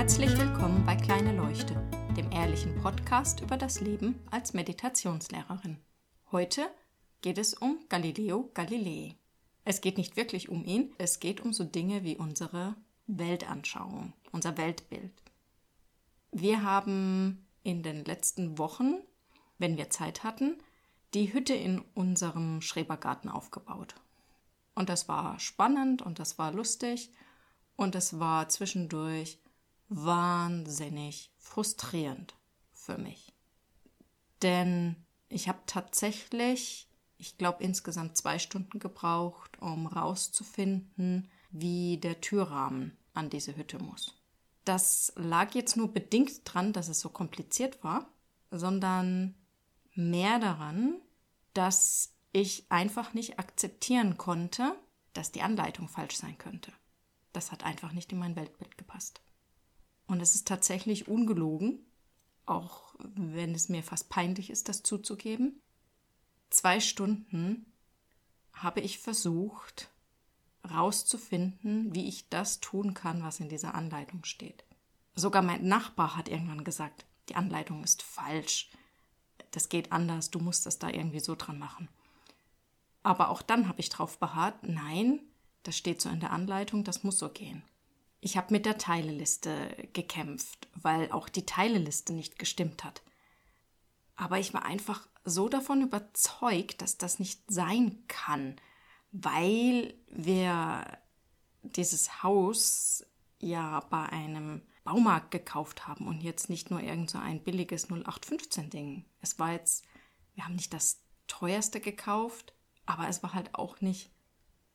Herzlich willkommen bei Kleine Leuchte, dem ehrlichen Podcast über das Leben als Meditationslehrerin. Heute geht es um Galileo Galilei. Es geht nicht wirklich um ihn, es geht um so Dinge wie unsere Weltanschauung, unser Weltbild. Wir haben in den letzten Wochen, wenn wir Zeit hatten, die Hütte in unserem Schrebergarten aufgebaut. Und das war spannend und das war lustig und es war zwischendurch wahnsinnig frustrierend für mich. Denn ich habe tatsächlich, ich glaube, insgesamt zwei Stunden gebraucht, um rauszufinden, wie der Türrahmen an diese Hütte muss. Das lag jetzt nur bedingt dran, dass es so kompliziert war, sondern mehr daran, dass ich einfach nicht akzeptieren konnte, dass die Anleitung falsch sein könnte. Das hat einfach nicht in mein Weltbild gepasst. Und es ist tatsächlich ungelogen, auch wenn es mir fast peinlich ist, das zuzugeben. Zwei Stunden habe ich versucht, rauszufinden, wie ich das tun kann, was in dieser Anleitung steht. Sogar mein Nachbar hat irgendwann gesagt, die Anleitung ist falsch. Das geht anders, du musst das da irgendwie so dran machen. Aber auch dann habe ich darauf beharrt, nein, das steht so in der Anleitung, das muss so gehen. Ich habe mit der Teileliste gekämpft, weil auch die Teileliste nicht gestimmt hat. Aber ich war einfach so davon überzeugt, dass das nicht sein kann, weil wir dieses Haus ja bei einem Baumarkt gekauft haben und jetzt nicht nur irgend so ein billiges 0815 Ding. Es war jetzt, wir haben nicht das teuerste gekauft, aber es war halt auch nicht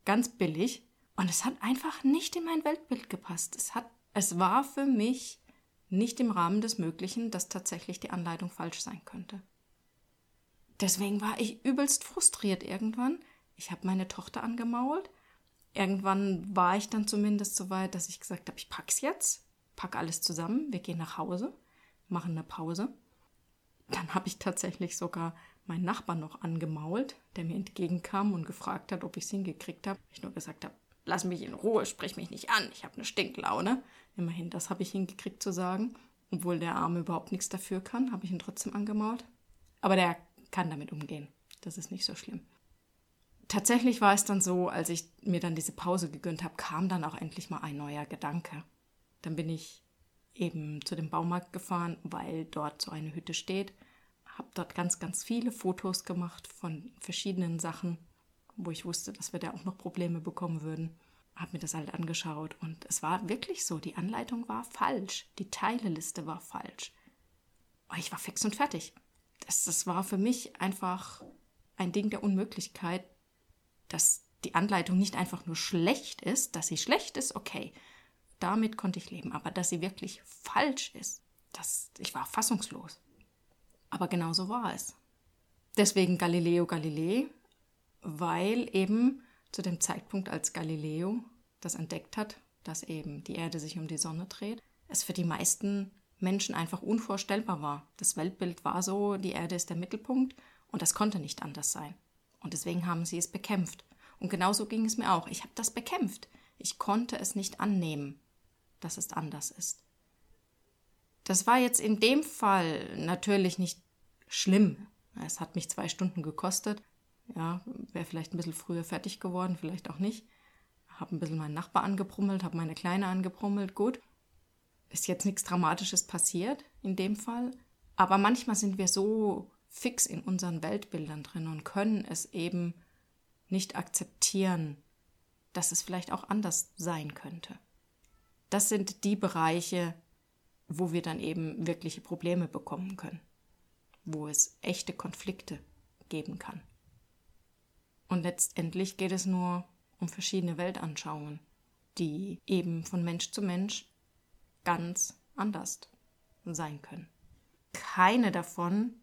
ganz billig und es hat einfach nicht in mein Weltbild gepasst. Es hat es war für mich nicht im Rahmen des Möglichen, dass tatsächlich die Anleitung falsch sein könnte. Deswegen war ich übelst frustriert irgendwann. Ich habe meine Tochter angemault. Irgendwann war ich dann zumindest so weit, dass ich gesagt habe, ich pack's jetzt, pack alles zusammen, wir gehen nach Hause, machen eine Pause. Dann habe ich tatsächlich sogar meinen Nachbarn noch angemault, der mir entgegenkam und gefragt hat, ob ich es hingekriegt habe. Ich nur gesagt habe, lass mich in Ruhe, sprich mich nicht an, ich habe eine Stinklaune. Immerhin, das habe ich hingekriegt zu sagen. Obwohl der Arme überhaupt nichts dafür kann, habe ich ihn trotzdem angemault. Aber der kann damit umgehen. Das ist nicht so schlimm. Tatsächlich war es dann so, als ich mir dann diese Pause gegönnt habe, kam dann auch endlich mal ein neuer Gedanke. Dann bin ich eben zu dem Baumarkt gefahren, weil dort so eine Hütte steht. Habe dort ganz, ganz viele Fotos gemacht von verschiedenen Sachen, wo ich wusste, dass wir da auch noch Probleme bekommen würden. Habe mir das halt angeschaut und es war wirklich so, die Anleitung war falsch, die Teileliste war falsch. Aber ich war fix und fertig. Das, das war für mich einfach ein Ding der Unmöglichkeit, dass die Anleitung nicht einfach nur schlecht ist, dass sie schlecht ist, okay, damit konnte ich leben, aber dass sie wirklich falsch ist, das, ich war fassungslos. Aber genau so war es. Deswegen Galileo Galilei, weil eben zu dem Zeitpunkt, als Galileo das entdeckt hat, dass eben die Erde sich um die Sonne dreht, es für die meisten Menschen einfach unvorstellbar war. Das Weltbild war so, die Erde ist der Mittelpunkt und das konnte nicht anders sein. Und deswegen haben sie es bekämpft. Und genauso ging es mir auch. Ich habe das bekämpft. Ich konnte es nicht annehmen, dass es anders ist. Das war jetzt in dem Fall natürlich nicht schlimm. Es hat mich zwei Stunden gekostet. Ja, wäre vielleicht ein bisschen früher fertig geworden, vielleicht auch nicht. Habe ein bisschen meinen Nachbar angebrummelt, habe meine Kleine angebrummelt. Gut, ist jetzt nichts Dramatisches passiert in dem Fall. Aber manchmal sind wir so fix in unseren Weltbildern drin und können es eben nicht akzeptieren, dass es vielleicht auch anders sein könnte. Das sind die Bereiche, wo wir dann eben wirkliche Probleme bekommen können, wo es echte Konflikte geben kann. Und letztendlich geht es nur um verschiedene Weltanschauungen, die eben von Mensch zu Mensch ganz anders sein können. Keine davon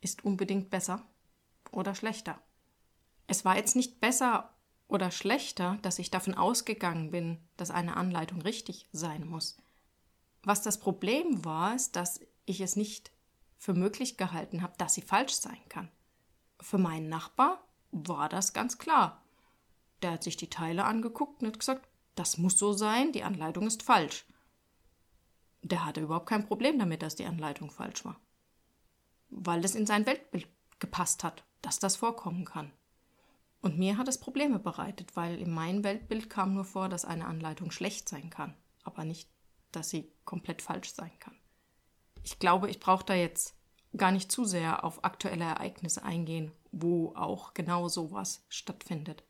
ist unbedingt besser oder schlechter. Es war jetzt nicht besser oder schlechter, dass ich davon ausgegangen bin, dass eine Anleitung richtig sein muss. Was das Problem war, ist, dass ich es nicht für möglich gehalten habe, dass sie falsch sein kann. Für meinen Nachbar war das ganz klar. Der hat sich die Teile angeguckt und hat gesagt, das muss so sein, die Anleitung ist falsch. der hatte überhaupt kein Problem damit, dass die Anleitung falsch war. Weil es in sein Weltbild gepasst hat, dass das vorkommen kann. Und mir hat es Probleme bereitet, weil in meinem Weltbild kam nur vor, dass eine Anleitung schlecht sein kann, aber nicht, dass sie komplett falsch sein kann. Ich glaube, ich brauche da jetzt gar nicht zu sehr auf aktuelle Ereignisse eingehen, wo auch genau sowas stattfindet.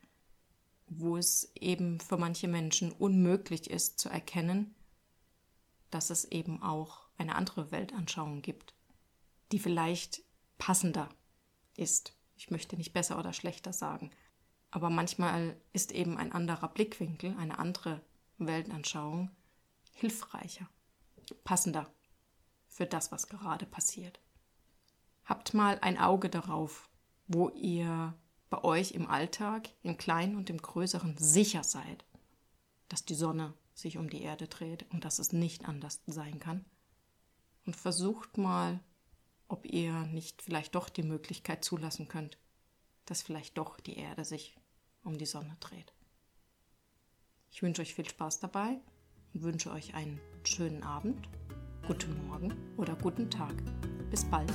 Wo es eben für manche Menschen unmöglich ist zu erkennen, dass es eben auch eine andere Weltanschauung gibt, die vielleicht passender ist. Ich möchte nicht besser oder schlechter sagen, aber manchmal ist eben ein anderer Blickwinkel, eine andere Weltanschauung hilfreicher, passender für das, was gerade passiert. Habt mal ein Auge darauf, wo ihr bei euch im Alltag, im Kleinen und im Größeren sicher seid, dass die Sonne sich um die Erde dreht und dass es nicht anders sein kann. Und versucht mal, ob ihr nicht vielleicht doch die Möglichkeit zulassen könnt, dass vielleicht doch die Erde sich um die Sonne dreht. Ich wünsche euch viel Spaß dabei und wünsche euch einen schönen Abend, guten Morgen oder guten Tag. Bis bald.